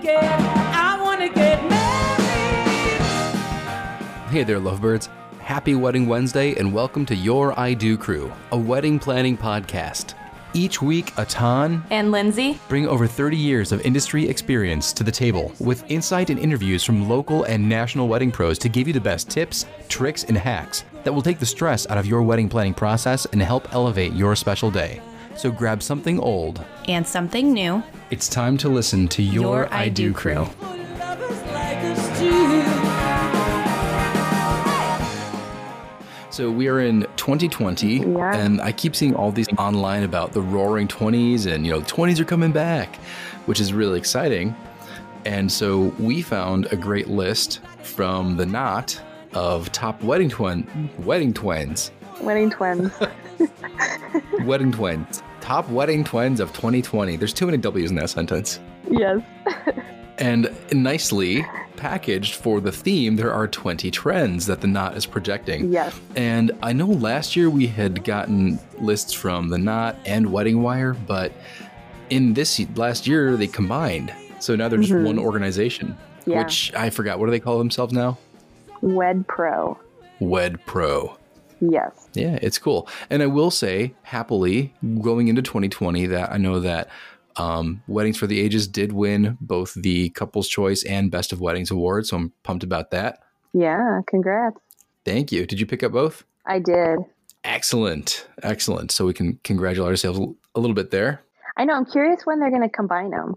get, I wanna get married. Hey there, lovebirds. Happy Wedding Wednesday and welcome to Your I Do Crew, a wedding planning podcast. Each week, Atan And Lindsay? bring over 30 years of industry experience to the table with insight and interviews from local and national wedding pros to give you the best tips, tricks, and hacks that will take the stress out of your wedding planning process and help elevate your special day. So grab something old. And something new. It's time to listen to Your, Your I, I Do Do Crew. Crew. For lovers like us two. So we are in 2020, Yeah. and I keep seeing all these online about the Roaring Twenties, and you know, 20s are coming back, which is really exciting. And so we found a great list from the Knot of top wedding twin, wedding twins, Wedding twins. wedding twins, top wedding twins of 2020. There's too many W's in that sentence. yes. And nicely packaged for the theme, there are 20 trends that the Knot is projecting. Yes. And I know last year we had gotten lists from the Knot and Wedding Wire, but in this last year they combined. So now they're just Mhm. one organization, Yeah. which I forgot. What do they call themselves now? Wed Pro. Wed Pro. Yes. Yeah, it's cool. And I will say, happily, going into 2020, that I know that um, Weddings for the Ages did win both the Couples Choice and Best of Weddings award, So I'm pumped about that. Yeah. Congrats. Thank you. Did you pick up both? I did. Excellent. Excellent. So we can congratulate ourselves a little bit there. I know. I'm curious when they're going to combine them.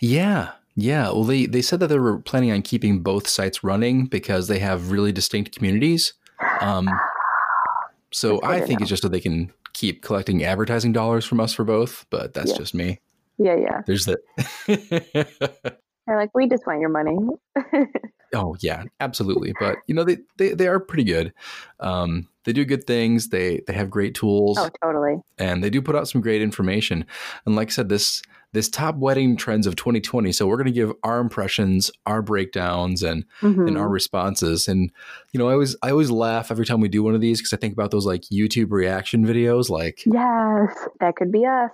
Yeah. Yeah. Well, they, they said that they were planning on keeping both sites running because they have really distinct communities. Um, so I think it's just so they can keep collecting advertising dollars from us for both, but that's Yeah. just me. Yeah. Yeah. There's that. They're like, we just want your money. oh yeah, absolutely. But you know, they, they, they are pretty good. Um, they do good things. They, they have great tools. oh, totally. and they do put out some great information. And like I said, this this top wedding trends of 2020. So we're going to give our impressions, our breakdowns, and Mhm. and our responses. And you know, I always I always laugh every time we do one of these because I think about those like YouTube reaction videos. Like Yes. That could be us.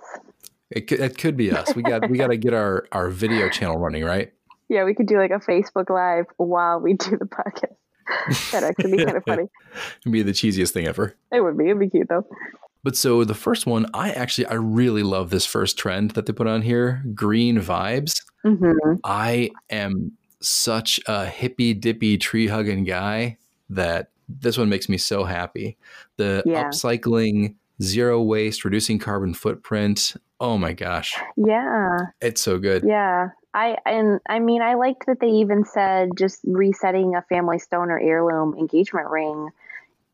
it could, it could be us. We got we got to get our our video channel running, right? Yeah. We could do like a Facebook Live while we do the podcast. That'd actually be kind of funny. It'd be the cheesiest thing ever. It would be. It'd be cute though. But so the first one, I actually I really love this first trend that they put on here, green vibes. hmm I am such a hippy dippy tree hugging guy that this one makes me so happy. The Yeah. upcycling, zero waste, reducing carbon footprint. Oh my gosh, Yeah. it's so good. Yeah. I and I mean I liked that they even said just resetting a family stone or heirloom engagement ring,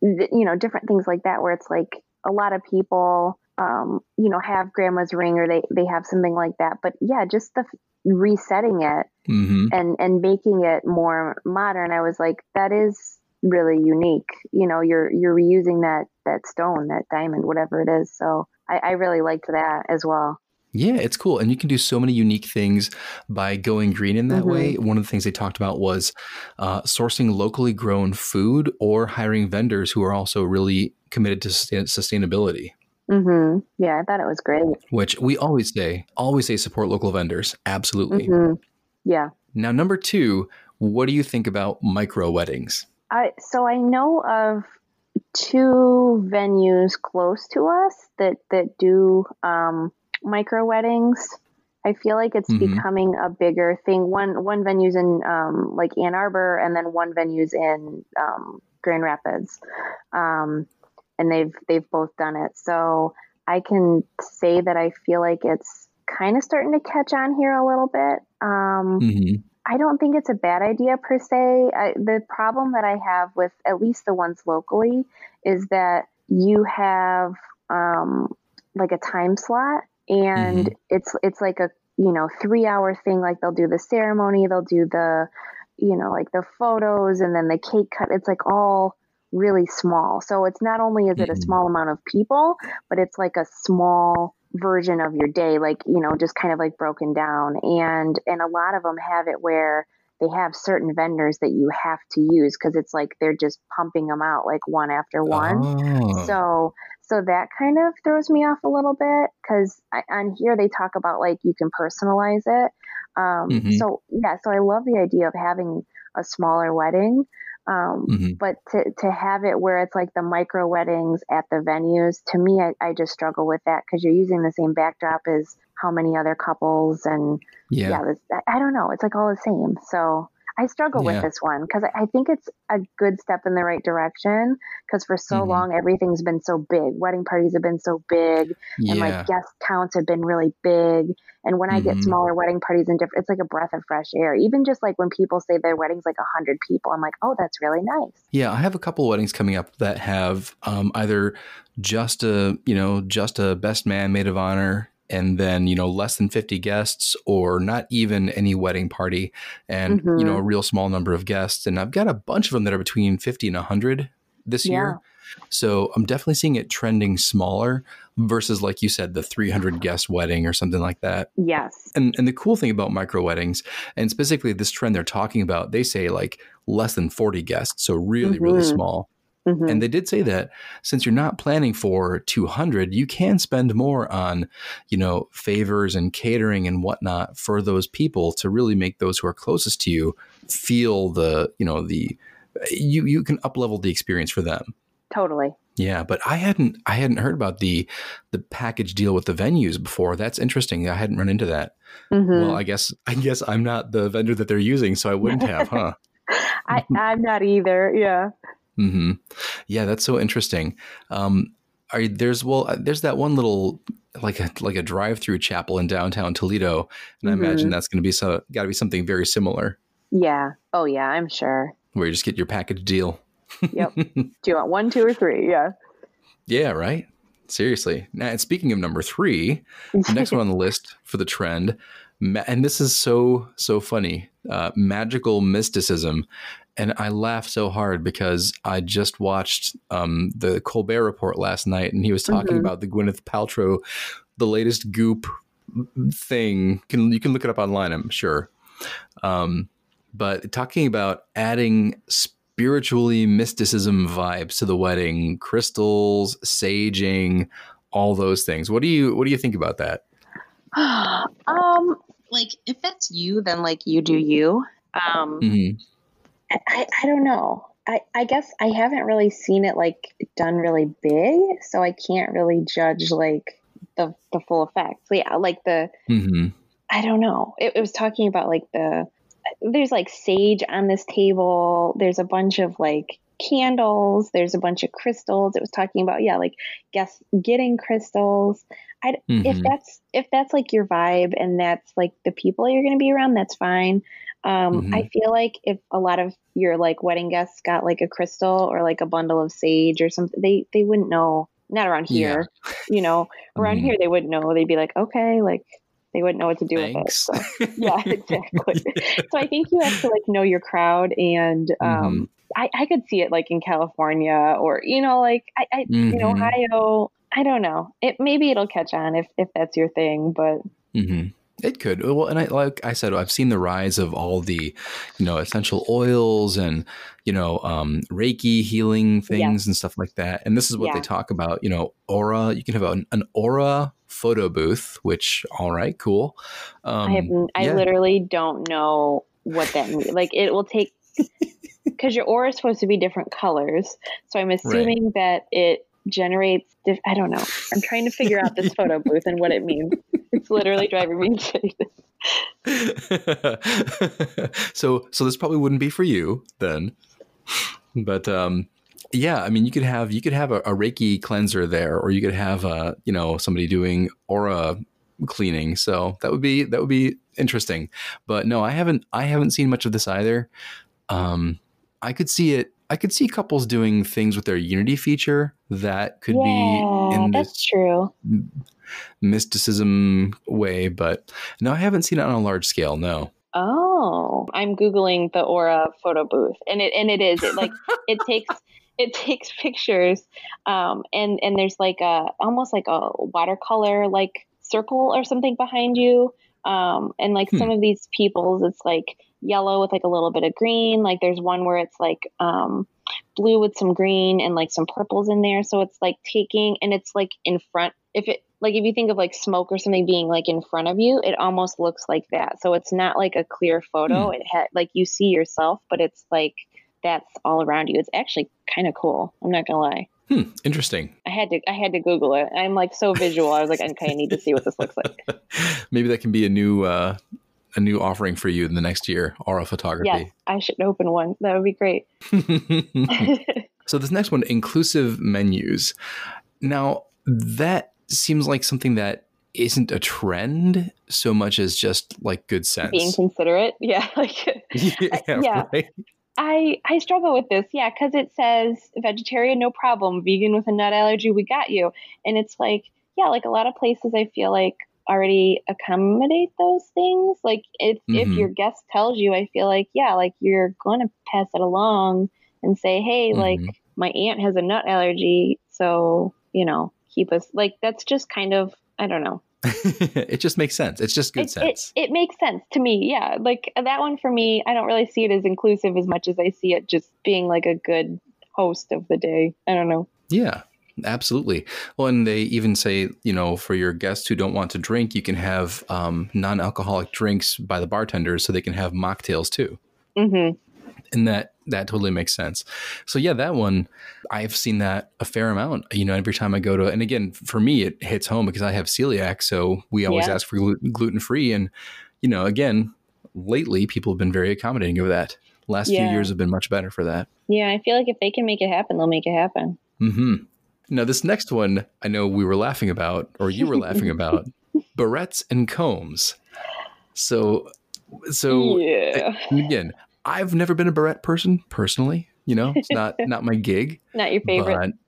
you know, different things like that where it's like a lot of people um, you know, have grandma's ring or they they have something like that. But yeah, just the resetting it hmm and and making it more modern, I was like that is really unique. You know, you're you're reusing that that stone, that diamond, whatever it is. So I, I really liked that as well. Yeah, it's cool. And you can do so many unique things by going green in that Mhm. way. One of the things they talked about was uh, sourcing locally grown food or hiring vendors who are also really committed to sustain- sustainability. hmm Yeah, I thought it was great. which we always say, always say support local vendors. Absolutely. hmm Yeah. Now, number two, what do you think about micro weddings? I so I know of two venues close to us that that do um, micro weddings. I feel like it's Mhm. becoming a bigger thing. One one venue's in um, like Ann Arbor, and then one venue's in um, Grand Rapids, um, and they've they've both done it. So I can say that I feel like it's kind of starting to catch on here a little bit. Um, hmm I don't think it's a bad idea per se. I, the problem that I have with at least the ones locally is that you have um, like a time slot, and it's it's like a you know three hour thing. Like they'll do the ceremony, they'll do the you know like the photos, and then the cake cut. It's like all really small. So it's not only is it a Mhm. small amount of people, but it's like a small version of your day like you know just kind of like broken down and and a lot of them have it where they have certain vendors that you have to use because it's like they're just pumping them out like one after one Oh. so so that kind of throws me off a little bit because on here they talk about like you can personalize it Um, Mhm. So yeah, so I love the idea of having a smaller wedding. Um, Mhm. But to, to have it where it's like the micro weddings at the venues, to me, I, I just struggle with that because you're using the same backdrop as how many other couples. And Yeah. yeah, I don't know. It's like all the same. So I struggle Yeah. with this one because I, think it's a good step in the right direction because for so Mhm. long, everything's been so big. Wedding parties have been so big and Yeah. like guest counts have been really big. And when I get Mhm. smaller wedding parties and different, it's like a breath of fresh air. Even just like when people say their wedding's like a hundred people, I'm like, oh, that's really nice. Yeah, I have a couple weddings coming up that have um, either just a you know just a best man maid of honor, and then you know less than fifty guests, or not even any wedding party, and Mhm. you know a real small number of guests. And I've got a bunch of them that are between fifty and hundred this year. So I'm definitely seeing it trending smaller versus, like you said, the 300 guest wedding or something like that. Yes. And and the cool thing about micro weddings, and specifically this trend they're talking about, they say like less than 40 guests, so really really Mhm. small. Mhm. And they did say that since you're not planning for 200, you can spend more on, you know, favors and catering and whatnot for those people to really make those who are closest to you feel the, you know, the you you can up level the experience for them. Totally. Yeah, but I hadn't I hadn't heard about the the package deal with the venues before. That's interesting. I hadn't run into that. Mhm. Well, I guess I guess I'm not the vendor that they're using, so I wouldn't have, huh? I, I'm not either. Yeah. Hmm Yeah, that's so interesting. Um, are there's well, uh, there's that one little like a like a drive through chapel in downtown Toledo, and I imagine that's going to be so got to be something very similar Yeah. Oh, yeah, I'm sure. where you just get your package deal. Yep. Do you want one, two, or three? Yeah. Yeah, right. Seriously. Now, and speaking of number three, the next one on the list for the trend, ma- and this is so so funny, uh, magical mysticism. And I laughed so hard because I just watched um, the Colbert Report last night, and he was talking Mhm. about the Gwyneth Paltrow, the latest Goop thing. Can you can look it up online? I'm sure. Um, but talking about adding spiritually mysticism vibes to the wedding, crystals, saging, all those things. What do you what do you think about that? um, like if that's you, then like you do you. Um, Mhm. I, I don't know. I, I guess I haven't really seen it like done really big, so I can't really judge like the the full effect. So yeah, like the Mhm. I don't know. It, it was talking about like the there's like sage on this table. There's a bunch of like candles. There's a bunch of crystals. It was talking about yeah, like guess getting crystals. I if Mhm. that's if that's like your vibe and that's like the people you're going to be around, that's fine. Um, Mhm. I feel like if a lot of your like wedding guests got like a crystal or like a bundle of sage or something, they they wouldn't know. Not around Yeah. here, you know. Around Mhm. here, they wouldn't know. They'd be like, okay, like they wouldn't know what to do Thanks. with it. So, yeah, exactly. so I think you have to like know your crowd, and Mm-hmm. um, I, I could see it like in California or you know, like I, I in Mhm. Ohio. I don't know. It maybe it'll catch on if if that's your thing, but hmm It could. Well, and I, like I said, I've seen the rise of all the, you know, essential oils and, you know, um, Reiki healing things and stuff like that. And this is what Yeah. they talk about, you know, aura. You can have an, an aura photo booth, which, all right, cool. Um, I have I yeah. literally don't know what that means. Like it will take because your aura is supposed to be different colors, so I'm assuming that it generates. Diff- I don't know. I'm trying to figure out this photo booth and what it means. It's literally driving me insane. so so this probably wouldn't be for you then. But um yeah i mean you could have you could have a, a reiki cleanser there or you could have uh you know somebody doing aura cleaning. So that would be that would be interesting. But no i haven't i haven't seen much of this either. Um i could see it i could see couples doing things with their unity feature that could be in that's this true. mysticism way but no i haven't seen it on a large scale no Oh, I'm googling the Aura photo booth, and it and it is it like it takes it takes pictures, um, and and there's like a almost like a watercolor like circle or something behind you, um, and like some of these people's it's like yellow with like a little bit of green. Like there's one where it's like um, blue with some green and like some purples in there, so it's like taking and it's like in front if it like if you think of like smoke or something being like in front of you, it almost looks like that. So it's not like a clear photo. It had like you see yourself, but it's like that's all around you. It's actually kind of cool. I'm not gonna lie. Hmm, interesting. I had to I had to Google it. I'm like so visual. I was like, okay, I need to see what this looks like. Maybe that can be a new uh, a new offering for you in the next year, aura photography. Yes, I should open one. That would be great. so this next one, inclusive menus. Now that seems like something that isn't a trend so much as just like good sense. Being considerate. Yeah. Like yeah, yeah. right? I I struggle with this, yeah, because it says vegetarian, no problem. Vegan with a nut allergy, we got you. And it's like, yeah, like a lot of places, I feel like already accommodate those things. Like if if Mhm. your guest tells you, I feel like yeah, like you're going to pass it along and say, hey, like Mhm. my aunt has a nut allergy, so you know, keep us like that's just kind of I don't know. it just makes sense. It's just good it, it, sense. it makes sense to me. Yeah. Like that one for me, I don't really see it as inclusive as much as I see it just being like a good host of the day. I don't know. yeah, absolutely. Well, and they even say, you know, for your guests who don't want to drink, you can have um, non-alcoholic drinks by the bartenders, so they can have mocktails too. Mm-hmm. and that that totally makes sense so yeah that one i've seen that a fair amount you know every time i go to and again for me it hits home because i have celiac so we always Yeah. ask for gluten free and you know again lately people have been very accommodating of that last few years have been much better for that Yeah. I feel like if they can make it happen, they'll make it happen. hmm now this next one i know we were laughing about or you were laughing about barrettes and combs so so yeah. again i've never been a barrette person personally you know it's not not my gig Not your favorite but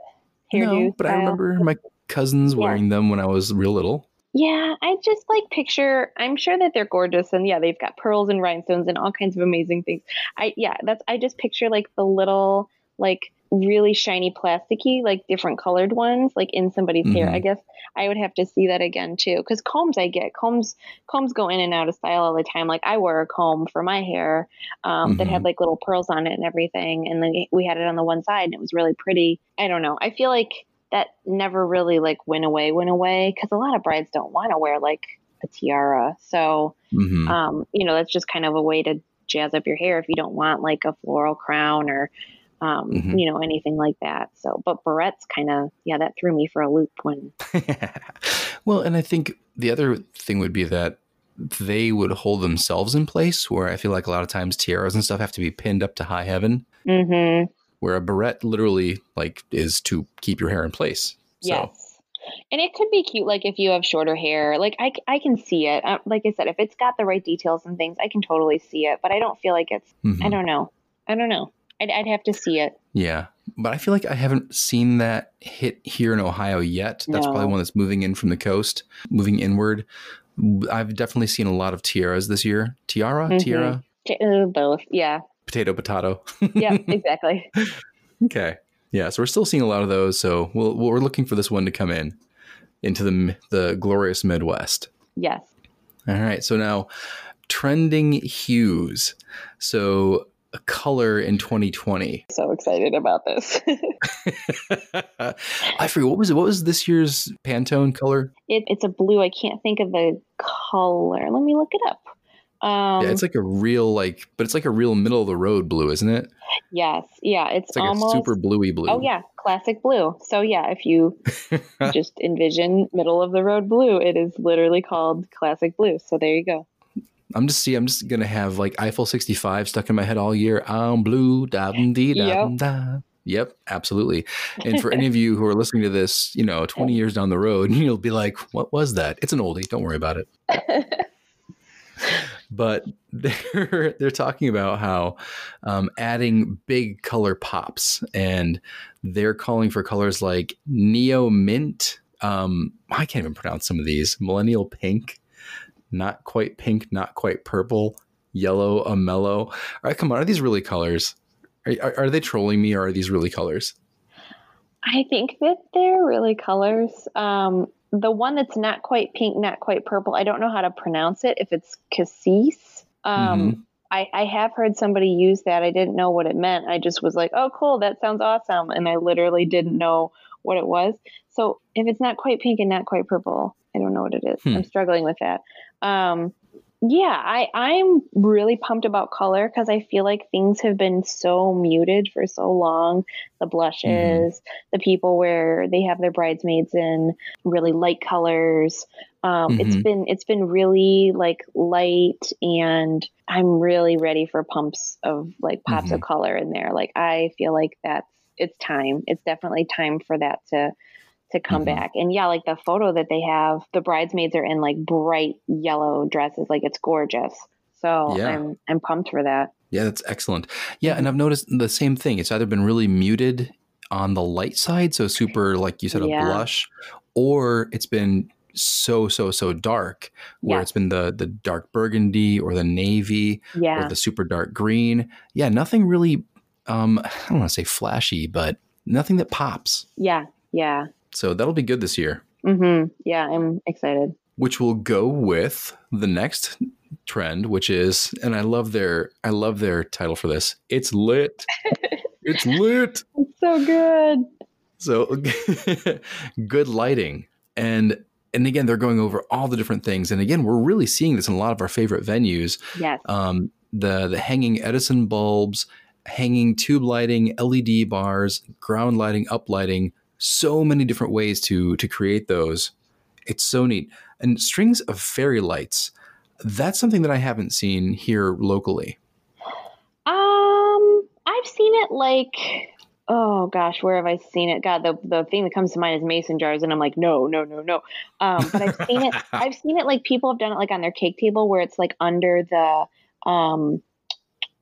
no, but I remember my cousins Yeah. wearing them when I was real little. Yeah, I just like picture. I'm sure that they're gorgeous, and yeah, they've got pearls and rhinestones and all kinds of amazing things. I yeah, that's I just picture like the little like really shiny plasticky like different colored ones like in somebody's hair. Mhm. I guess I would have to see that again too because combs I get combs combs go in and out of style all the time. Like I wore a comb for my hair um, that had Mhm. like little pearls on it and everything, and then we had it on the one side and it was really pretty. I don't know. I feel like that never really like went away went away because a lot of brides don't want to wear like a tiara so hmm um you know that's just kind of a way to jazz up your hair if you don't want like a floral crown or um Mhm. you know anything like that. So but barrettes kind of yeah that threw me for a loop when well, and I think the other thing would be that they would hold themselves in place, where I feel like a lot of times tiaras and stuff have to be pinned up to high heaven, hmm where a barrette literally like is to keep your hair in place. So, yes. And it could be cute like if you have shorter hair. Like i, I can see it. Uh, like i said if it's got the right details and things i can totally see it. But i don't feel like it's mhm. i don't know. I don't know I'd, I'd have to see it Yeah. But I feel like I haven't seen that hit here in Ohio yet. That's No. probably one that's moving in from the coast, moving inward. I've definitely seen a lot of tiaras this year. Tiara? Mhm. Tiara? Uh, both yeah Potato, potato. yeah exactly okay. Yeah. So we're still seeing a lot of those. So we'll, we're looking for this one to come in into the, the glorious Midwest. yes All right. So now trending hues. So a color in 2020. so excited about this. I forget what was it? What was this year's Pantone color? it, it's a blue. I can't think of the color. Let me look it up. Um, yeah, it's like a real like, but it's like a real middle of the road blue, isn't it? yes, yeah, it's, It's like almost. a super bluey blue. Oh yeah, classic blue. So yeah, if you just envision middle of the road blue, it is literally called classic blue. So there you go. I'm just see. I'm just gonna have like Eiffel 65 stuck in my head all year. I'm blue. Da dee da Yep. da. Yep, absolutely. And for any of you who are listening to this, you know, 20 years down the road, you'll be like, "What was that?" It's an oldie. Don't worry about it. but they're they're talking about how um, adding big color pops, and they're calling for colors like neo mint. Um, I can't even pronounce some of these. Millennial pink, not quite pink, not quite purple, yellow, a mellow. All right, come on, are these really colors? Are, are, are they trolling me, or are these really colors? I think that they're really colors. Um, the one that's not quite pink, not quite purple. I don't know how to pronounce it. If it's cassis, um, I, I have heard somebody use that. I didn't know what it meant. I just was like, oh, cool, that sounds awesome. And I literally didn't know what it was. So if it's not quite pink and not quite purple, I don't know what it is. Hmm. I'm struggling with that. Um, yeah, I, I'm really pumped about color because I feel like things have been so muted for so long. The blushes, the people where they have their bridesmaids in really light colors. Um, It's Mhm. been it's been really like light, and I'm really ready for pumps of like pops of color in there. Like I feel like that's it's time. It's definitely time for that to to come Mhm. back. And yeah, like the photo that they have, the bridesmaids are in like bright yellow dresses. Like it's gorgeous. So Yeah. I'm I'm pumped for that. Yeah, that's excellent. Yeah, and I've noticed the same thing. It's either been really muted on the light side, so super like you said a Yeah. blush, or it's been so so so dark where Yes. it's been the the dark burgundy or the navy Yeah. or the super dark green. Yeah, nothing really um I don't want to say flashy, but nothing that pops. yeah. Yeah. So that'll be good this year. Mhm. Yeah, I'm excited. which will go with the next trend which is and i love their i love their title for this it's lit it's lit It's so good. so good lighting and and again they're going over all the different things and again we're really seeing this in a lot of our favorite venues Yes. um, the the hanging edison bulbs hanging tube lighting led bars ground lighting up lighting so many different ways to to create those it's so neat and strings of fairy lights that's something that i haven't seen here locally Um, I've seen it like, oh gosh, where have I seen it? God, the the thing that comes to mind is mason jars, and I'm like, no, no, no, no. Um, but I've seen it. I've seen it like people have done it like on their cake table where it's like under the um,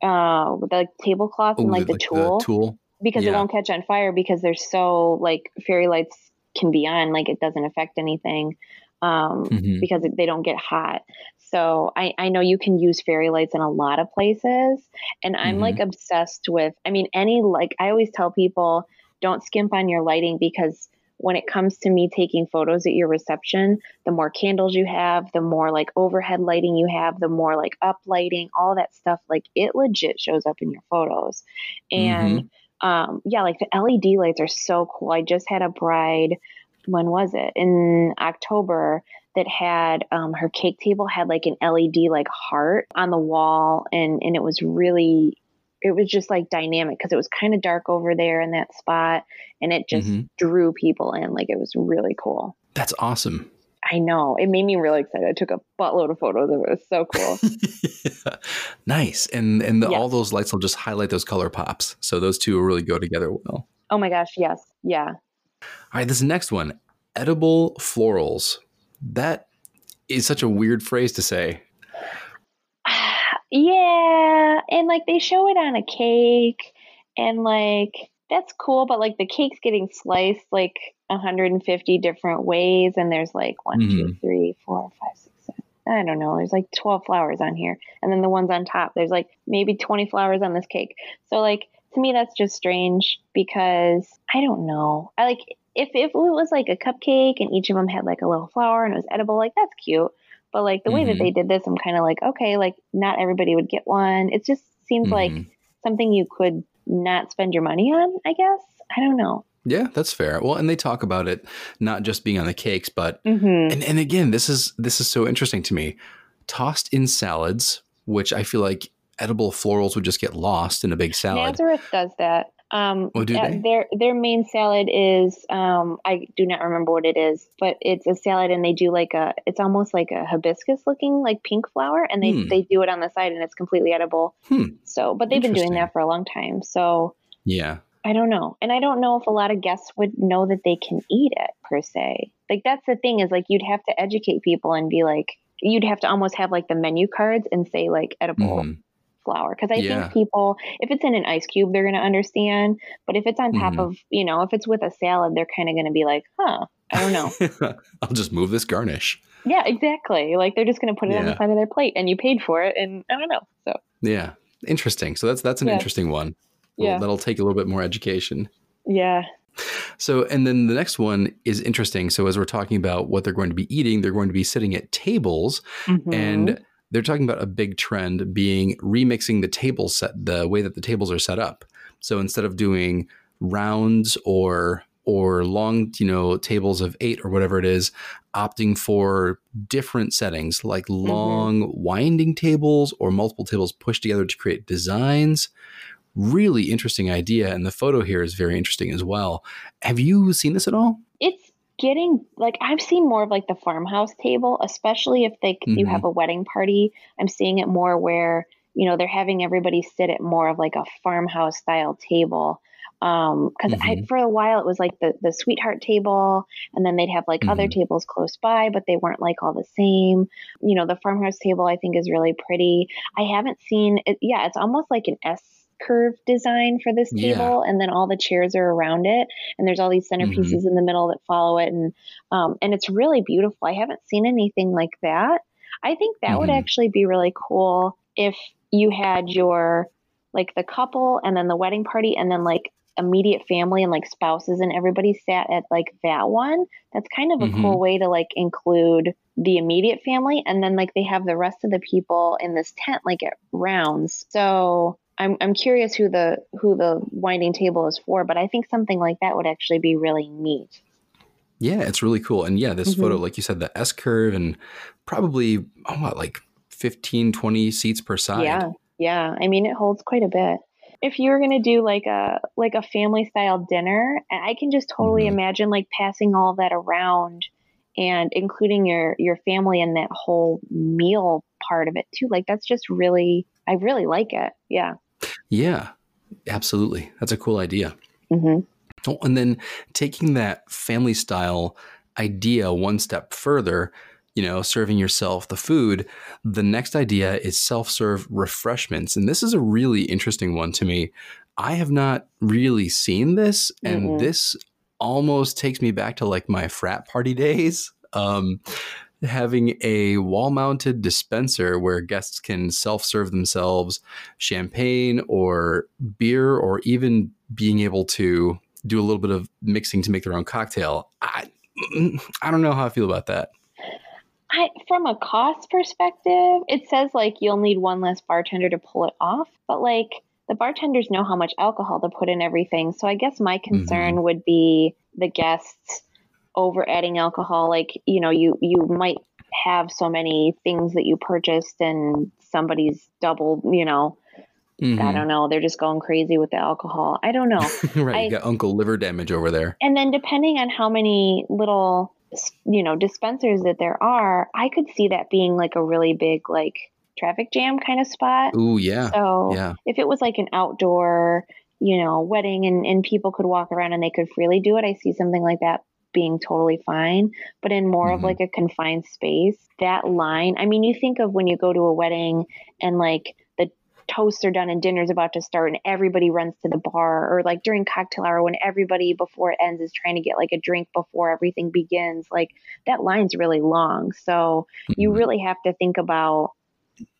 uh, the like tablecloth and like the tulle tulle because it yeah. won't catch on fire because they're so like fairy lights can be on like it doesn't affect anything um, Mhm. because they don't get hot so I, I know you can use fairy lights in a lot of places and i'm Mhm. like obsessed with i mean any like i always tell people don't skimp on your lighting because when it comes to me taking photos at your reception the more candles you have the more like overhead lighting you have the more like up lighting all that stuff like it legit shows up in your photos and um, yeah, like the LED lights are so cool. I just had a bride, when was it? In October, that had um, her cake table had like an LED like heart on the wall, and and it was really, it was just like dynamic because it was kind of dark over there in that spot, and it just Mhm. drew people in. Like it was really cool. that's awesome I know it made me really excited. I took a buttload of photos of it. It was so cool. nice and and the, Yeah. all those lights will just highlight those color pops so those two will really go together well oh my gosh, yes, yeah. All right, this next one, edible florals. That is such a weird phrase to say. yeah, and like they show it on a cake, and like that's cool, but like the cake's getting sliced like 150 different ways, and there's like one, two, three, four, five, six, seven. I don't know. There's like 12 flowers on here, and then the ones on top. There's like maybe 20 flowers on this cake. So like to me, that's just strange because I don't know. I like if if it was like a cupcake and each of them had like a little flower and it was edible, like that's cute. But like the way Mhm. that they did this, I'm kind of like, okay, like not everybody would get one. It just seems like Mhm. something you could not spend your money on. I guess I don't know. Yeah, that's fair. Well, and they talk about it not just being on the cakes, but Mm-hmm. and, and again, this is this is so interesting to me. Tossed in salads, which I feel like edible florals would just get lost in a big salad. Nazareth does that. Um, Oh, do they? Their their main salad is um, I do not remember what it is, but it's a salad, and they do like a it's almost like a hibiscus looking like pink flower, and they Hmm. they do it on the side, and it's completely edible. Hmm. So, but they've been doing that for a long time. So Yeah. I don't know, and I don't know if a lot of guests would know that they can eat it per se. Like that's the thing is like you'd have to educate people and be like you'd have to almost have like the menu cards and say like edible Mhm. flower because I Yeah. think people, if it's in an ice cube, they're going to understand. But if it's on top Mhm. of, you know, if it's with a salad, they're kind of going to be like, huh, I don't know. I'll just move this garnish. yeah, exactly. Like they're just going to put it on the side of their plate, and you paid for it, and I don't know. So Yeah. Interesting. So that's that's an Yeah. interesting one. Well, That'll take a little bit more education. yeah, So, and then the next one is interesting. So, as we're talking about what they're going to be eating, they're going to be sitting at tables, Mhm. and they're talking about a big trend being remixing the table set, the way that the tables are set up. So instead of doing rounds or or long, you know, tables of eight or whatever it is, opting for different settings like Mm-hmm. long winding tables or multiple tables pushed together to create designs. Really interesting idea. And the photo here is very interesting as well. Have you seen this at all? It's getting like I've seen more of like the farmhouse table, especially if they you Mhm. have a wedding party. I'm seeing it more where you know they're having everybody sit at more of like a farmhouse style table. Um, because I Mhm. for a while it was like the the sweetheart table, and then they'd have like other Mhm. tables close by, but they weren't like all the same. You know, the farmhouse table I think is really pretty. I haven't seen it. Yeah, it's almost like an S curve design for this Yeah. table, and then all the chairs are around it and there's all these centerpieces in the middle that follow it and um, and it's really beautiful i haven't seen anything like that i think that would Mhm. actually be really cool if you had your like the couple and then the wedding party and then like immediate family and like spouses and everybody sat at like that one that's kind of a Mhm. cool way to like include the immediate family and then like they have the rest of the people in this tent like at rounds so I'm, I'm curious who the who the winding table is for but i think something like that would actually be really neat Yeah, it's really cool. And yeah, this Mhm. photo, like you said, the S curve and probably, oh, what, like 15, 20 seats per side. Yeah, yeah. I mean, it holds quite a bit. If you were gonna do like a like a family style dinner, I can just totally Mhm. imagine like passing all that around and including your your family in that whole meal part of it too. Like that's just really, I really like it. Yeah. Yeah, absolutely. That's a cool idea. hmm Oh, and then taking that family style idea one step further, you know, serving yourself the food, the next idea is self serve refreshments. And this is a really interesting one to me. I have not really seen this, and Mm-mm. this almost takes me back to like my frat party days. Um, having a wall mounted dispenser where guests can self serve themselves champagne or beer, or even being able to do a little bit of mixing to make their own cocktail. I, I don't know how I feel about that. I, from a cost perspective, it says like you'll need one less bartender to pull it off, but like the bartenders know how much alcohol to put in everything. So I guess my mm-hmm. concern would be the guests over adding alcohol. Like, you know, you, you might have so many things that you purchased and somebody's doubled, you know, I Mhm. don't know. They're just going crazy with the alcohol. I don't know. right, I- you got Uncle Liver damage over there. And then depending on how many little you know dispensers that there are, I could see that being like a really big like traffic jam kind of spot. oh yeah, So yeah. if it was like an outdoor, you know, wedding and, and people could walk around and they could freely do it, I see something like that being totally fine. But in more Mhm. of like a confined space, that line, I mean, you think of when you go to a wedding and like the toasts are done and dinner's about to start and everybody runs to the bar or like during cocktail hour when everybody before it ends is trying to get like a drink before everything begins like that line's really long so you Mhm. really have to think about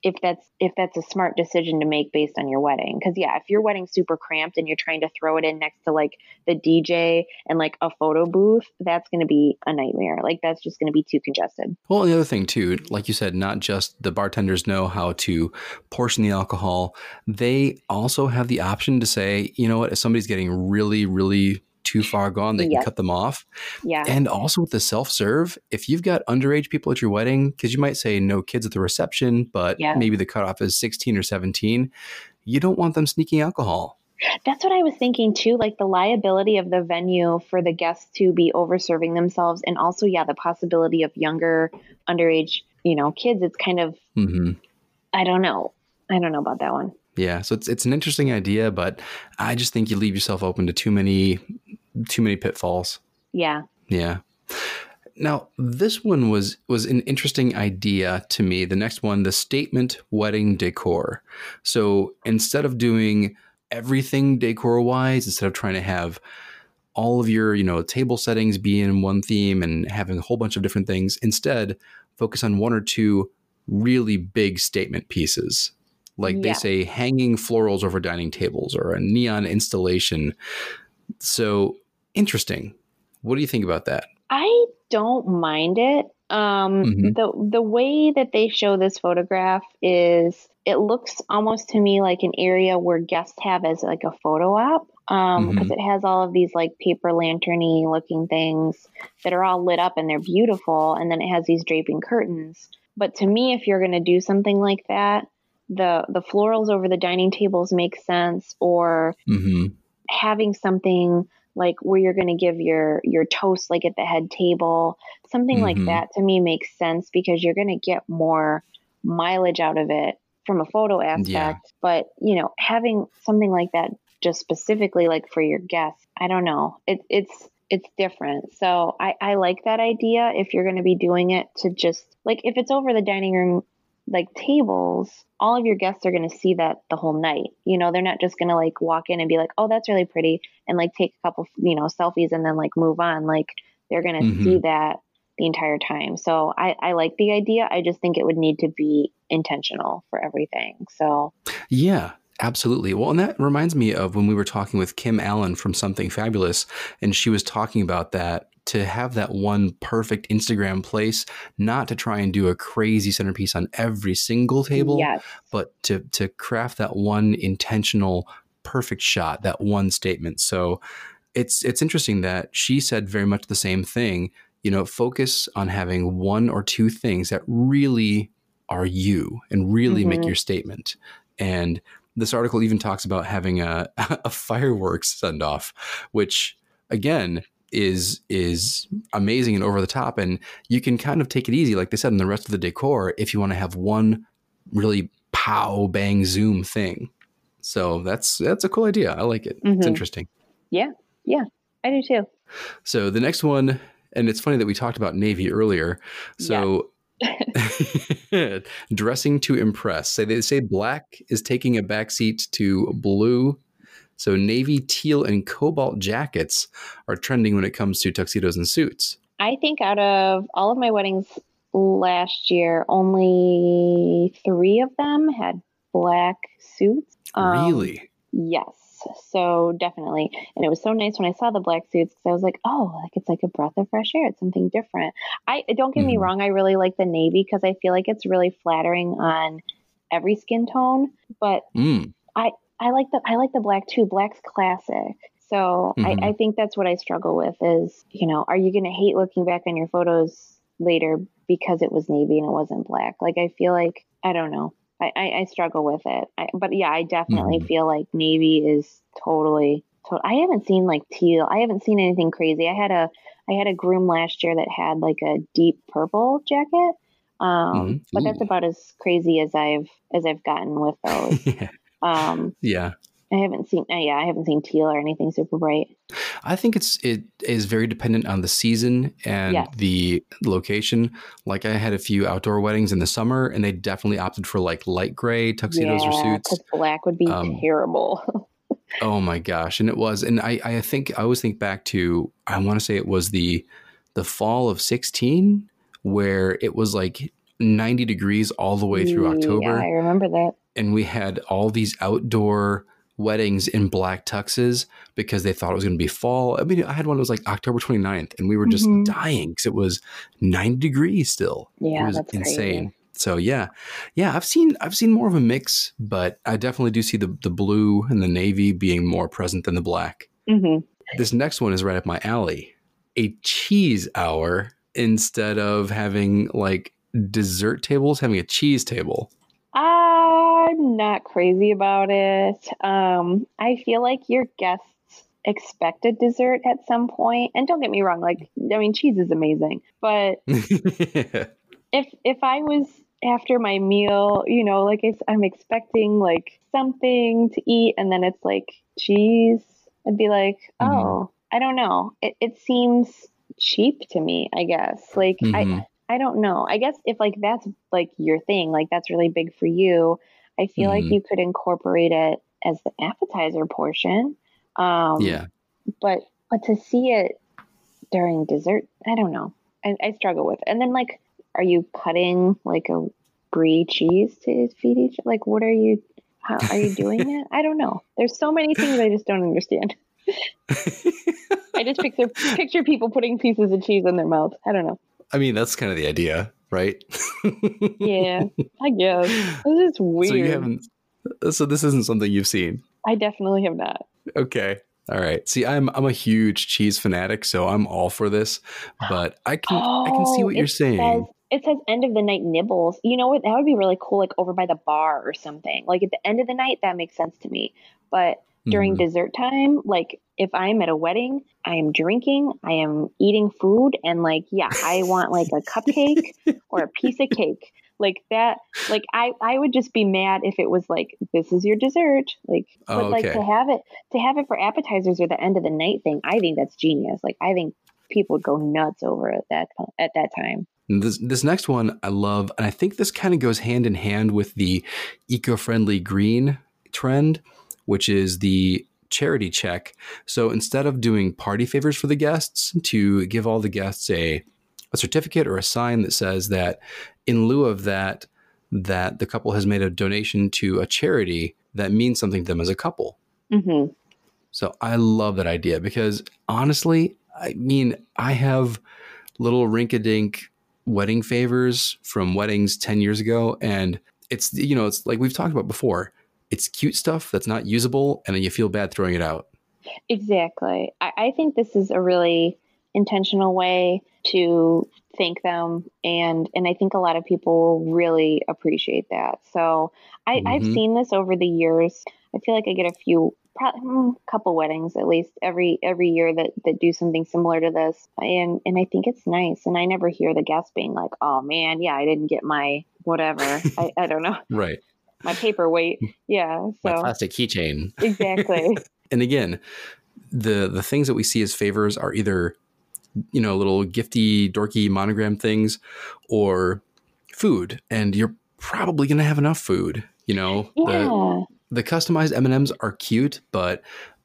if that's if that's a smart decision to make based on your wedding. Because yeah if your wedding's super cramped and you're trying to throw it in next to like the dj and like a photo booth that's going to be a nightmare. Like that's just going to be too congested. Well, the other thing too, like you said, not just the bartenders know how to portion the alcohol, they also have the option to say, you know what, if somebody's getting really, really too far gone, they can cut them off. yeah And also with the self serve, if you've got underage people at your wedding, because you might say no kids at the reception, but Yeah. maybe the cutoff is 16 or 17, you don't want them sneaking alcohol. That's what I was thinking too, like the liability of the venue for the guests to be over serving themselves and also yeah, the possibility of younger underage, you know, kids. It's kind of hmm I don't know. I don't know about that one. Yeah, so it's it's an interesting idea, but I just think you leave yourself open to too many too many pitfalls. Yeah. Yeah. Now, this one was was an interesting idea to me. The next one, the statement wedding decor. So instead of doing everything decor wise, instead of trying to have all of your, you know, table settings be in one theme and having a whole bunch of different things, instead focus on one or two really big statement pieces. Like they say hanging florals over dining tables or a neon installation. So interesting. What do you think about that? I don't mind it Um, Mhm. the the way that they show this photograph is it looks almost to me like an area where guests have as like a photo op. Um, because it has all of these like paper lanterny looking things that are all lit up and they're beautiful, and then it has these draping curtains. But to me, if you're going to do something like that, the the florals over the dining tables make sense, or mm-hmm. having something like where you're going to give your your toast like at the head table something like Mhm. that to me makes sense because you're going to get more mileage out of it from a photo aspect but you know having something like that just specifically like for your guests i don't know it, it's it's different so I, I like that idea if you're going to be doing it to just like if it's over the dining room like tables, all of your guests are going to see that the whole night. You know, they're not just going to like walk in and be like, "Oh, that's really pretty," and like take a couple, you know, selfies and then like move on. Like they're going to Mhm. see that the entire time. So I, I like the idea. I just think it would need to be intentional for everything. So Yeah, absolutely. Well, and that reminds me of when we were talking with Kim Allen from Something Fabulous, and she was talking about that to have that one perfect Instagram place, not to try and do a crazy centerpiece on every single table, yes, but to to craft that one intentional perfect shot, that one statement. So it's it's interesting that she said very much the same thing. You know, focus on having one or two things that really are you and really make Mhm. your statement. And this article even talks about having a, a fireworks send off, which again is is amazing and over the top. And you can kind of take it easy, like they said in the rest of the decor, if you want to have one really pow bang zoom thing. So that's that's a cool idea. I like it. It's Mhm. interesting. Yeah yeah i do too. So the next one, and it's funny that we talked about navy earlier. So dressing to impress. Say they say black is taking a backseat to blue. So navy, teal, and cobalt jackets are trending when it comes to tuxedos and suits. I think out of all of my weddings last year, only three of them had black suits. Um, really? Yes. So definitely. And it was so nice when I saw the black suits because I was like, oh, like it's like a breath of fresh air. It's something different. I don't get me Mhm. wrong. I really like the navy because I feel like it's really flattering on every skin tone. But Mm. I like the I like the black too. Black's classic. So Mhm. I, I think that's what I struggle with is, you know, are you gonna hate looking back on your photos later because it was navy and it wasn't black? Like I feel like I don't know. I, I, I struggle with it. I, but yeah, I definitely Mhm. feel like navy is totally to- I haven't seen like teal. I haven't seen anything crazy. I had a I had a groom last year that had like a deep purple jacket. Um, Mhm. but that's about as crazy as I've as I've gotten with those. yeah. Um, Yeah. I haven't seen. Uh, yeah, I haven't seen teal or anything super bright. I think it's it is very dependent on the season and the location. Like I had a few outdoor weddings in the summer, and they definitely opted for like light gray tuxedos or suits. because black would be Um, terrible. Oh my gosh, and it was, and I I think I always think back to I want to say it was the the fall of sixteen where it was like ninety degrees all the way through Yeah, October, I remember that. And we had all these outdoor weddings in black tuxes because they thought it was going to be fall. I mean, I had one that was like October 29th, and we were just Mhm. dying because it was 90 degrees still. Yeah, it was that's insane. crazy. So yeah, yeah, I've seen I've seen more of a mix, but I definitely do see the the blue and the navy being more present than the black. hmm This next one is right up my alley. A cheese hour instead of having like dessert tables, having a cheese table. I'm not crazy about it. Um, I feel like your guests expect a dessert at some point. and don't get me wrong. Like, I mean, cheese is amazing, but if if I was after my meal, you know, like I, am expecting like something to eat, and then it's like cheese, I'd be like, Mhm. oh, I don't know. It it seems cheap to me. I guess. Like I Mhm. I don't know. I guess if like that's like your thing, like that's really big for you. I feel like Mhm. you could incorporate it as the appetizer portion. Um, yeah. but but to see it during dessert, I don't know. I, I struggle with. It. And then like, are you cutting like a brie cheese to feed each? Like, what are you? How are you doing it? I don't know. There's so many things I just don't understand. I just picture picture people putting pieces of cheese in their mouth. I don't know. I mean, that's kind of the idea, right? Yeah, I guess. This is weird. So you haven't. Uh, so this isn't something you've seen. I definitely have not. Okay. All right. See, I'm I'm a huge cheese fanatic, so I'm all for this. But I can I can see Oh, what you're saying. Says, it says end of the night nibbles. You know what? That would be really cool, like over by the bar or something. Like at the end of the night, that makes sense to me. But during Mhm. dessert time, like if I'm at a wedding, I am drinking, I am eating food, and like, yeah, I want like a cupcake or a piece of cake. Like that, like I, I would just be mad if it was like, this is your dessert. Like, Oh, but like okay. to have it, to have it for appetizers or the end of the night thing, I think that's genius. Like, I think people would go nuts over it that at that time. This this next one I love, and I think this kind of goes hand in hand with the eco-friendly green trend, which is the charity check. So instead of doing party favors for the guests, to give all the guests a a certificate or a sign that says that in lieu of that, that the couple has made a donation to a charity that means something to them as a couple. Mm-hmm. So I love that idea because honestly, I mean, I have little rink-a-dink wedding favors from weddings 10 years ago. And it's, you know, it's like we've talked about before. It's cute stuff that's not usable and then you feel bad throwing it out. Exactly. I, I think this is a really intentional way to thank them and and I think a lot of people really appreciate that. So I, I've Mhm. seen this over the years. I feel like I get a few probably couple weddings at least every every year that that do something similar to this and and I think it's nice and I never hear the guests being like oh man yeah I didn't get my whatever I, I don't know Right. My paperweight yeah My so plastic keychain. exactly And again, the the things that we see as favors are either, you know, little gifty, dorky monogram things or food. And you're probably gonna have enough food. You know, the, yeah the customized M&Ms are cute, but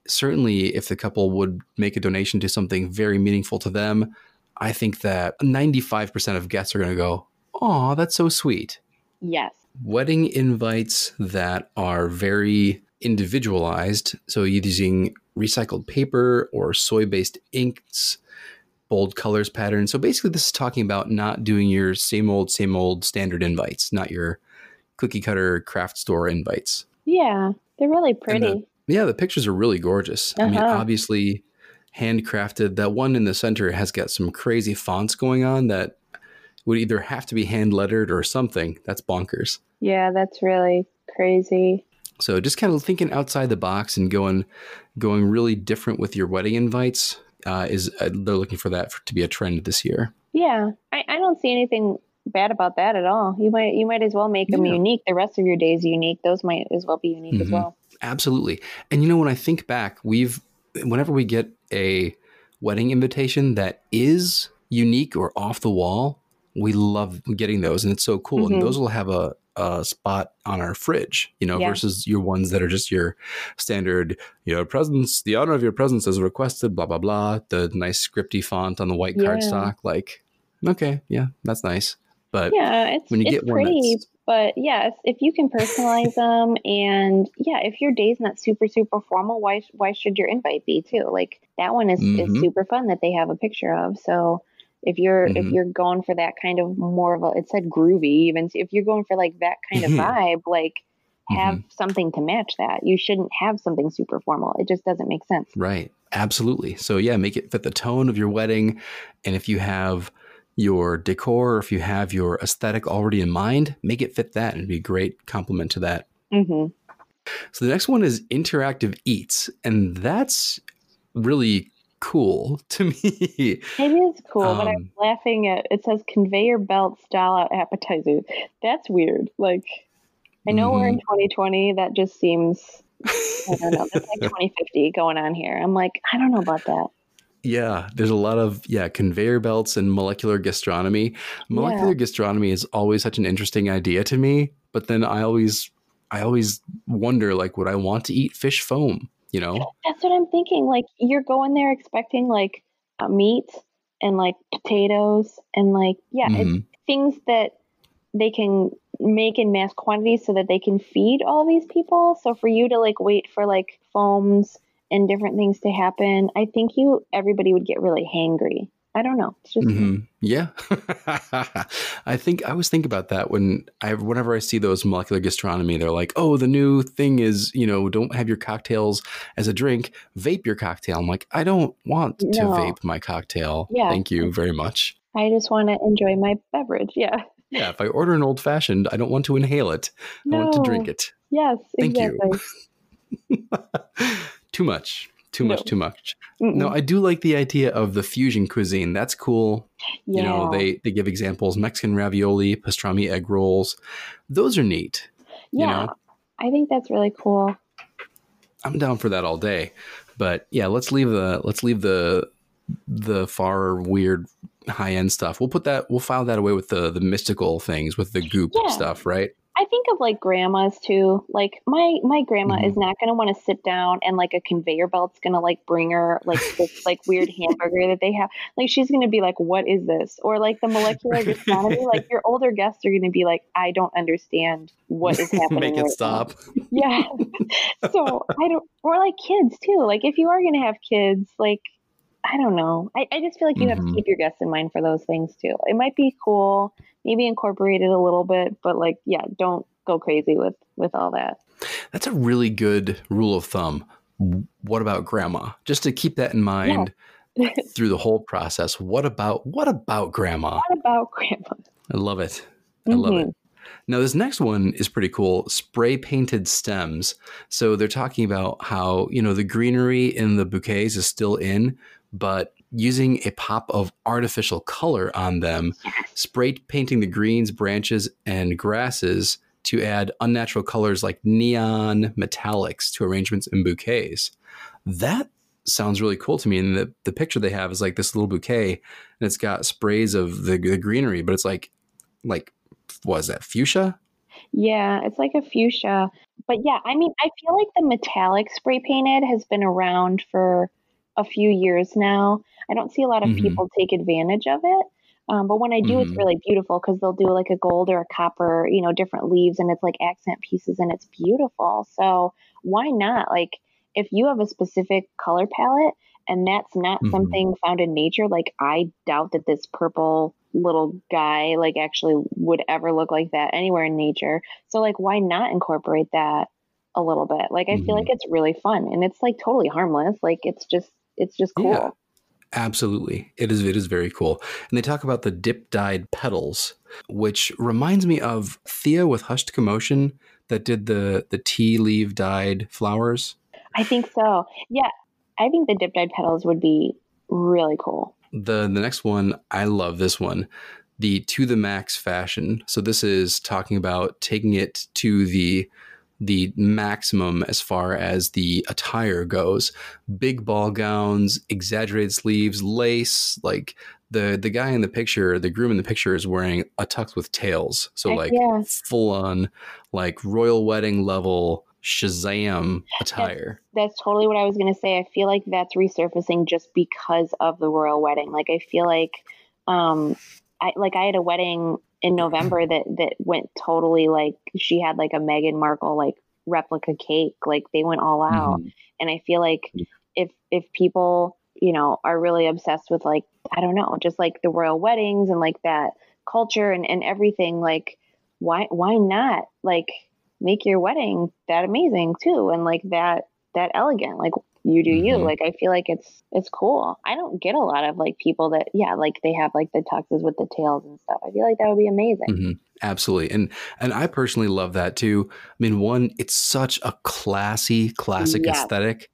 certainly if the couple would make a donation to something very meaningful to them, I think that 95% of guests are going to go, "Oh, that's so sweet." yes Wedding invites that are very individualized, so using recycled paper or soy-based inks, bold colors patterns. So basically this is talking about not doing your same old same old standard invites, not your cookie cutter craft store invites. Yeah, they're really pretty. the- yeah, the pictures are really gorgeous. I mean, Uh-huh. obviously handcrafted. That one in the center has got some crazy fonts going on that would either have to be hand lettered or something. That's bonkers. yeah, that's really crazy. So just kind of thinking outside the box and going going really different with your wedding invites uh, is uh, they're looking for that for, to be a trend this year. Yeah, I, I don't see anything bad about that at all. You might you might as well make them Yeah. unique. The rest of your days unique. Those might as well be unique as Mhm. well. Absolutely. And you know, when I think back, we've, whenever we get a wedding invitation that is unique or off the wall, we love getting those. And it's so cool. Mhm. And those will have a, a spot on our fridge, you know, Yeah. versus your ones that are just your standard, your presence, the honor of your presence is requested, blah, blah, blah. The nice scripty font on the white Yeah. cardstock. Like, okay, yeah, that's nice. But Yeah, it's when you it's get pretty. But yes, if you can personalize them, and yeah, if your day's not super super formal, why why should your invite be too? Like that one is, Mhm. is super fun that they have a picture of. So if you're if Mhm. you're going for that kind of more of a it said groovy even if you're going for like that kind of Mhm. vibe, like have Mm-hmm. something to match that. You shouldn't have something super formal. It just doesn't make sense. Right. Absolutely. So yeah, make it fit the tone of your wedding. And if you have your decor, or if you have your aesthetic already in mind, make it fit that and be a great complement to that. hmm So the next one is interactive eats. And that's really cool to me. It is cool, but I'm Um, laughing at it says conveyor belt style out appetizer. That's weird. Like I know we're in Mm-hmm. 2020. That just seems I don't know. Like 2050 going on here. I'm like, I don't know about that. Yeah, there's a lot of yeah conveyor belts and molecular gastronomy. Molecular gastronomy is always such an interesting idea to me, but then I always I always wonder like would I want to eat fish foam, you know? That's what I'm thinking. Like you're going there expecting like meat and like potatoes and like yeah, it's Mhm. things that they can make in mass quantities so that they can feed all these people. So for you to like wait for like foams and different things to happen, I think you everybody would get really hangry. I don't know. It's just Mhm. Yeah, I think I always think about that when I whenever I see those molecular gastronomy, they're like, "Oh, the new thing is you know don't have your cocktails as a drink, vape your cocktail." I'm like, I don't want to No. vape my cocktail. Yeah. Thank you very much. I just want to enjoy my beverage. Yeah. Yeah, if I order an old fashioned, I don't want to inhale it. I want to drink it. Yes, Thank you. too much. Too much, No. too much. Mm-mm. No, I do like the idea of the fusion cuisine. That's cool. yeah. You know, they they give examples: Mexican ravioli, pastrami egg rolls. Those are neat. you yeah. know? I think that's really cool. I'm down for that all day. But yeah, let's leave the let's leave the the far weird high end stuff. We'll put that we'll file that away with the the mystical things with the goop Yeah. stuff, right? I think of like grandmas too. Like my my grandma Mhm. is not going to want to sit down and like a conveyor belt's going to like bring her like this like weird hamburger that they have. Like she's going to be like, "What is this?" Or like the molecular gastronomy. Like your older guests are going to be like, "I don't understand what is happening." Make it right now." stop. Yeah. so I don't, or like kids too. Like if you are going to have kids, like, I don't know. I, I just feel like you have Mhm. to keep your guests in mind for those things too. It might be cool, maybe incorporate it a little bit, but like, yeah, don't go crazy with, with all that. That's a really good rule of thumb. What about grandma? Just to keep that in mind through the whole process. What about what about grandma? What about grandma? I love it. I love Mhm. it. Now, this next one is pretty cool. Spray painted stems. So they're talking about how, you know, the greenery in the bouquets is still in, but using a pop of artificial color on them, spray painting the greens, branches, and grasses to add unnatural colors like neon metallics to arrangements and bouquets. That sounds really cool to me. And the, the picture they have is like this little bouquet and it's got sprays of the, the greenery, but it's like, like, was that, fuchsia? Yeah, it's like a fuchsia. But yeah, I mean, I feel like the metallic spray painted has been around for a few years now. I don't see a lot of Mhm. people take advantage of it. Um, but when I do, it's Mhm. really beautiful because they'll do like a gold or a copper, you know, different leaves, and it's like accent pieces, and it's beautiful. So why not? Like, if you have a specific color palette and that's not Mhm. something found in nature, like I doubt that this purple little guy like actually would ever look like that anywhere in nature. So like why not incorporate that a little bit? Like I feel Mhm. like it's really fun and it's like totally harmless. Like it's just it's just cool. Yeah. Absolutely. It is it is very cool. And they talk about the dip dyed petals, which reminds me of Thea with Hushed Commotion that did the the tea leaf dyed flowers. I think so. Yeah. I think the dip dyed petals would be really cool. The the next one, I love this one. The to the max fashion. So this is talking about taking it to the the maximum as far as the attire goes. Big ball gowns, exaggerated sleeves, lace, like the the guy in the picture, the groom in the picture is wearing a tux with tails. So like full on like royal wedding level Shazam attire. That's totally what I was going to say. I feel like that's resurfacing just because of the royal wedding. Like I feel like um I like I had a wedding in November that that went totally like she had like a Meghan Markle like replica cake. Like they went all out. Mhm. And I feel like if if people, you know, are really obsessed with like I don't know, just like the royal weddings and like that culture and and everything like why why not like make your wedding that amazing too and like that that elegant like you do you Mhm. like i feel like it's it's cool i don't get a lot of like people that yeah like they have like the tuxes with the tails and stuff i feel like that would be amazing Mhm. Absolutely. And and I personally love that too. I mean, one, it's such a classy, classic Yes. aesthetic.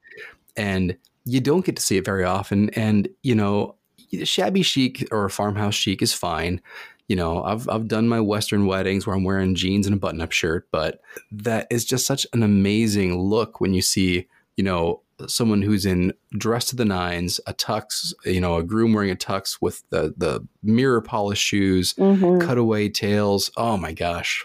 And you don't get to see it very often. And, you know, shabby chic or farmhouse chic is fine. You know, I've I've done my Western weddings where I'm wearing jeans and a button-up shirt, but that is just such an amazing look when you see, you know, someone who's in dressed to the nines, a tux, you know, a groom wearing a tux with the the mirror polished shoes, Mhm. cutaway tails. Oh my gosh.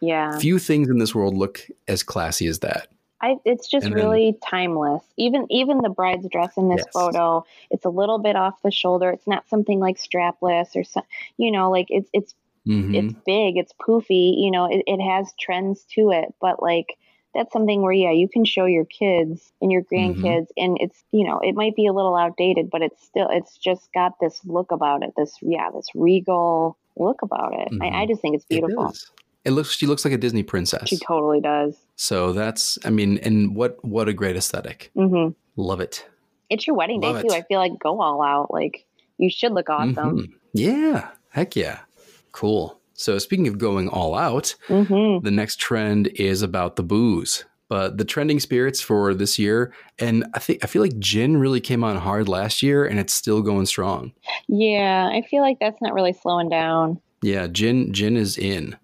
yeah Few things in this world look as classy as that. I, it's just And then- really timeless. Even even the bride's dress in this Yes. photo, it's a little bit off the shoulder. It's not something like strapless or some, you know, like it's it's Mhm. it's big, it's poofy, you know, it, it has trends to it, but like that's something where yeah, you can show your kids and your Mm-hmm. grandkids, and it's you know it might be a little outdated, but it's still it's just got this look about it. This yeah, this regal look about it. I, I just think it's Mm-hmm. It beautiful. It looks. She looks like a Disney princess. She totally does. So that's. I mean, and what what a great aesthetic. mm-hmm. Love it. It's your wedding Love day it. too. I feel like go all out. Like you should look awesome. Mhm. Yeah. Heck yeah. Cool. So speaking of going all out, hmm the next trend is about the booze. But the trending spirits for this year, and I think I feel like gin really came on hard last year, and it's still going strong. Yeah, I feel like that's not really slowing down. Yeah, gin gin is in.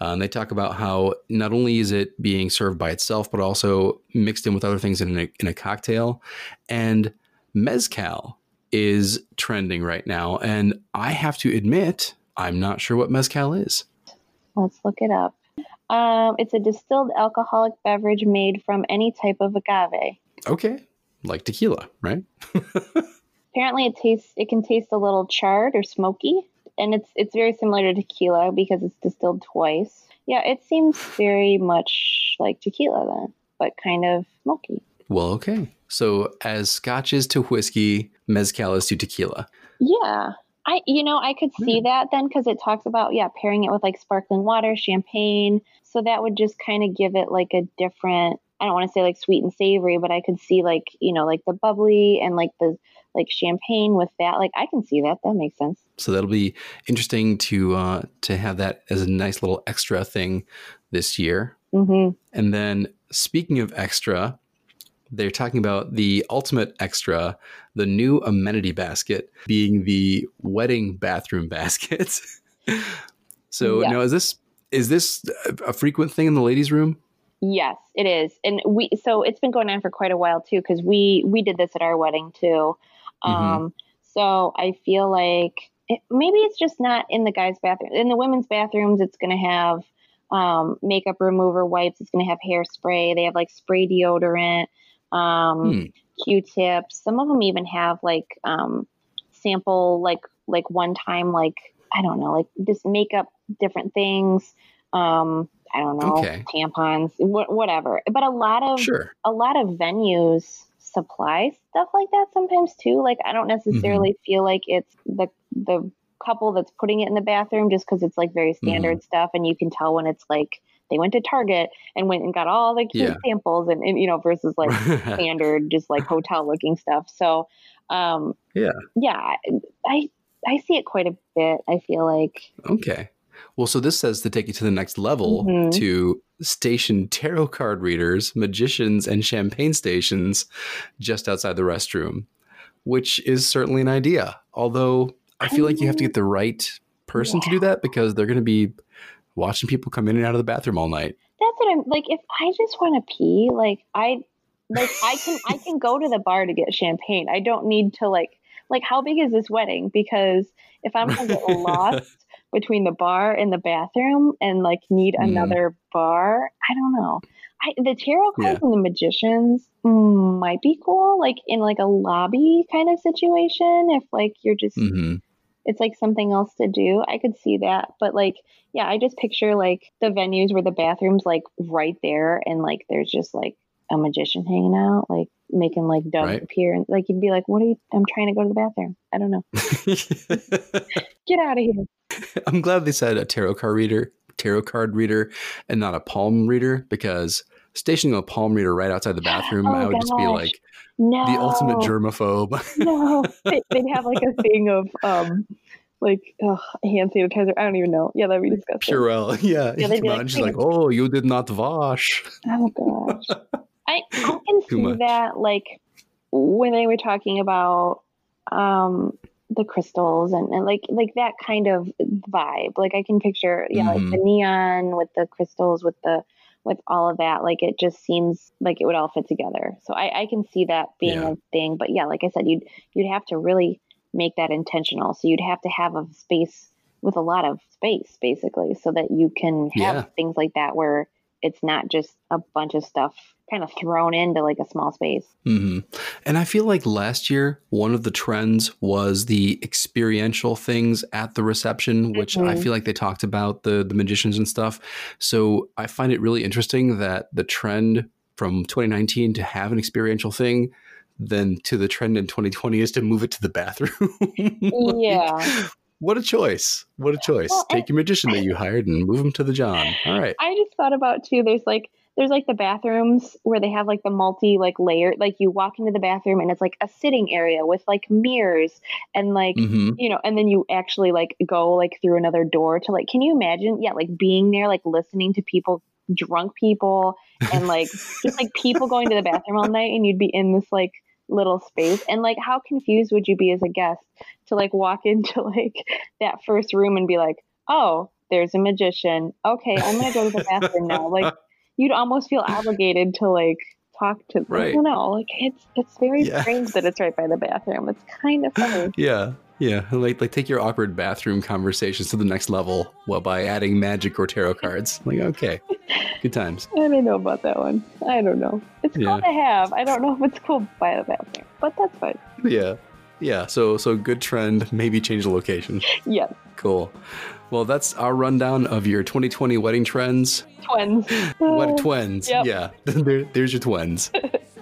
Uh, and they talk about how not only is it being served by itself, but also mixed in with other things in a, in a cocktail. And mezcal is trending right now. And I have to admit, I'm not sure what mezcal is. Let's look it up. Um, it's a distilled alcoholic beverage made from any type of agave. Okay, like tequila, right? Apparently, it tastes. It can taste a little charred or smoky, and it's it's very similar to tequila because it's distilled twice. Yeah, it seems very much like tequila then, but kind of smoky. Well, okay. So as scotch is to whiskey, mezcal is to tequila. Yeah. I you know, I could see that then because it talks about yeah, pairing it with like sparkling water, champagne. So that would just kind of give it like a different I don't want to say like sweet and savory, but I could see like, you know, like the bubbly and like the like champagne with that. Like I can see that. That makes sense. So that'll be interesting to uh, to have that as a nice little extra thing this year. Mm-hmm. And then speaking of extra, they're talking about the ultimate extra, the new amenity basket being the wedding bathroom basket. so now is this is this a frequent thing in the ladies' room? Yes, it is. And we so it's been going on for quite a while too because we we did this at our wedding too. Um so I feel like it, maybe it's just not in the guys' bathroom. In the women's bathrooms it's going to have um makeup remover wipes, it's going to have hairspray, they have like spray deodorant, um Hmm. Q-tips. Some of them even have like um sample like like one time like I don't know, like just makeup different things. Um I don't know, Okay. tampons, wh- whatever. But a lot of Sure. a lot of venues supply stuff like that sometimes too. Like I don't necessarily Mm-hmm. feel like it's the the couple that's putting it in the bathroom just because it's like very Mm-hmm. standard stuff, and you can tell when it's like they went to Target and went and got all the cute Yeah. samples, and, and you know versus like standard just like hotel looking stuff. So um Yeah. yeah, I I see it quite a bit. I feel like Okay. Well, so this says to take you to the next level Mhm. to station tarot card readers, magicians, and champagne stations just outside the restroom, which is certainly an idea. Although I feel like you have to get the right person to do that because they're going to be watching people come in and out of the bathroom all night. that's what I'm like. If I just want to pee, like I, like I can, I can go to the bar to get champagne. I don't need to like, like how big is this wedding? Because if I'm gonna get lost between the bar and the bathroom and like need Mm. another bar, I don't know. I, the tarot cards Yeah. and the magicians mm, might be cool, like in like a lobby kind of situation. If like you're just hmm it's like something else to do. I could see that. But like, yeah, I just picture like the venues where the bathroom's like right there and like there's just like a magician hanging out, like making like doves Right. appear and like you'd be like, What are you I'm trying to go to the bathroom. I don't know. Get out of here. I'm glad they said a tarot card reader, tarot card reader, and not a palm reader because stationing a palm reader right outside the bathroom, Oh, I would just be like No the ultimate germaphobe. No. They, they'd have like a thing of um like ugh, hand sanitizer. I don't even know. Yeah, that'd be disgusting. Purell, yeah. Yeah, be like, she's like, "Oh, you did not wash." Oh gosh. I I can Too see much. that like when they were talking about um the crystals and, and like like that kind of vibe. Like I can picture yeah, like the neon with the crystals with the with all of that. Like it just seems like it would all fit together. So I, I can see that being Yeah. a thing. But yeah, like I said, you'd you'd have to really make that intentional. So you'd have to have a space with a lot of space basically so that you can have Yeah. things like that where it's not just a bunch of stuff kind of thrown into like a small space. Mm-hmm. And I feel like last year, one of the trends was the experiential things at the reception, which I Mhm. feel like they talked about the the magicians and stuff. So I find it really interesting that the trend from 2019 to have an experiential thing, then to the trend in 2020 is to move it to the bathroom. Like, Yeah. What a choice. What a choice. Well, Take your magician that you hired and move him to the John. All right. I just thought about too. There's like there's like the bathrooms where they have like the multi like layer. Like you walk into the bathroom and it's like a sitting area with like mirrors and like hmm you know, and then you actually like go like through another door to like. Can you imagine? Yeah, like being there, like listening to people, drunk people, and like just like people going to the bathroom all night, and you'd be in this like little space. And like how confused would you be as a guest to like walk into like that first room and be like oh there's a magician. Okay i'm gonna go to the bathroom now. Like you'd almost feel obligated to like talk to I Right. don't know like it's it's very Yeah. strange that it's right by the bathroom. It's kind of funny. Yeah, yeah. Like like take your awkward bathroom conversations to the next level, well, by adding magic or tarot cards. Like okay, good times. I don't know about that one. I don't know. It's Yeah. cool to have. I don't know if it's cool by the bathroom, but that's fine. Yeah, yeah. So so good trend. Maybe change the location. Yes, Cool. Well, that's our rundown of your 2020 wedding trends. twins. What twins? Yep. Yeah, there, there's your twins.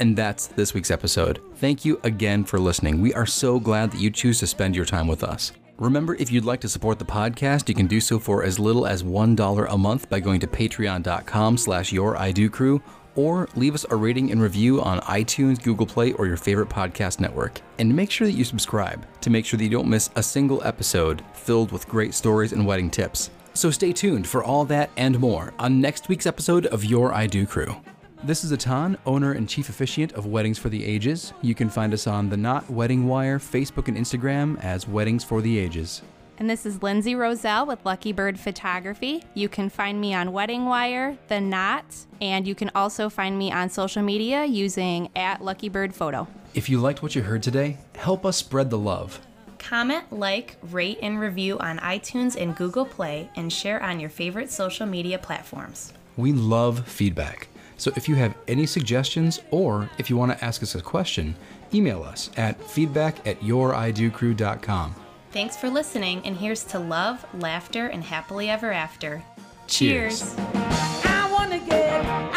And that's this week's episode. Thank you again for listening. We are so glad that you choose to spend your time with us. Remember, if you'd like to support the podcast, you can do so for as little as $1 a month by going to patreon.com slash your crew or leave us a rating and review on iTunes, Google Play, or your favorite podcast network. And make sure that you subscribe to make sure that you don't miss a single episode filled with great stories and wedding tips. So stay tuned for all that and more on next week's episode of Your I Do Crew. This is Atan, owner and chief officiant of Weddings for the Ages. You can find us on the Knot Wedding Wire, Facebook, and Instagram as Weddings for the Ages. And this is Lindsay Roselle with Lucky Bird Photography. You can find me on Wedding Wire, The Knot, and you can also find me on social media using at Lucky Bird Photo. If you liked what you heard today, help us spread the love. Comment, like, rate, and review on iTunes and Google Play, and share on your favorite social media platforms. We love feedback. So if you have any suggestions or if you want to ask us a question, email us at feedback at youridocrew.com. Thanks for listening, and here's to love, laughter, and happily ever after. Cheers. Cheers.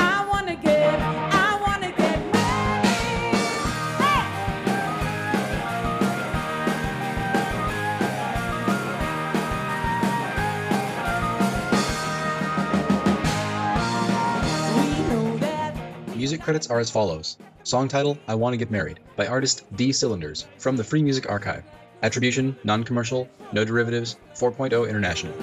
Music credits are as follows Song title I Want to Get Married by artist D Cylinders from the Free Music Archive. Attribution, non commercial, no derivatives, 4.0 International.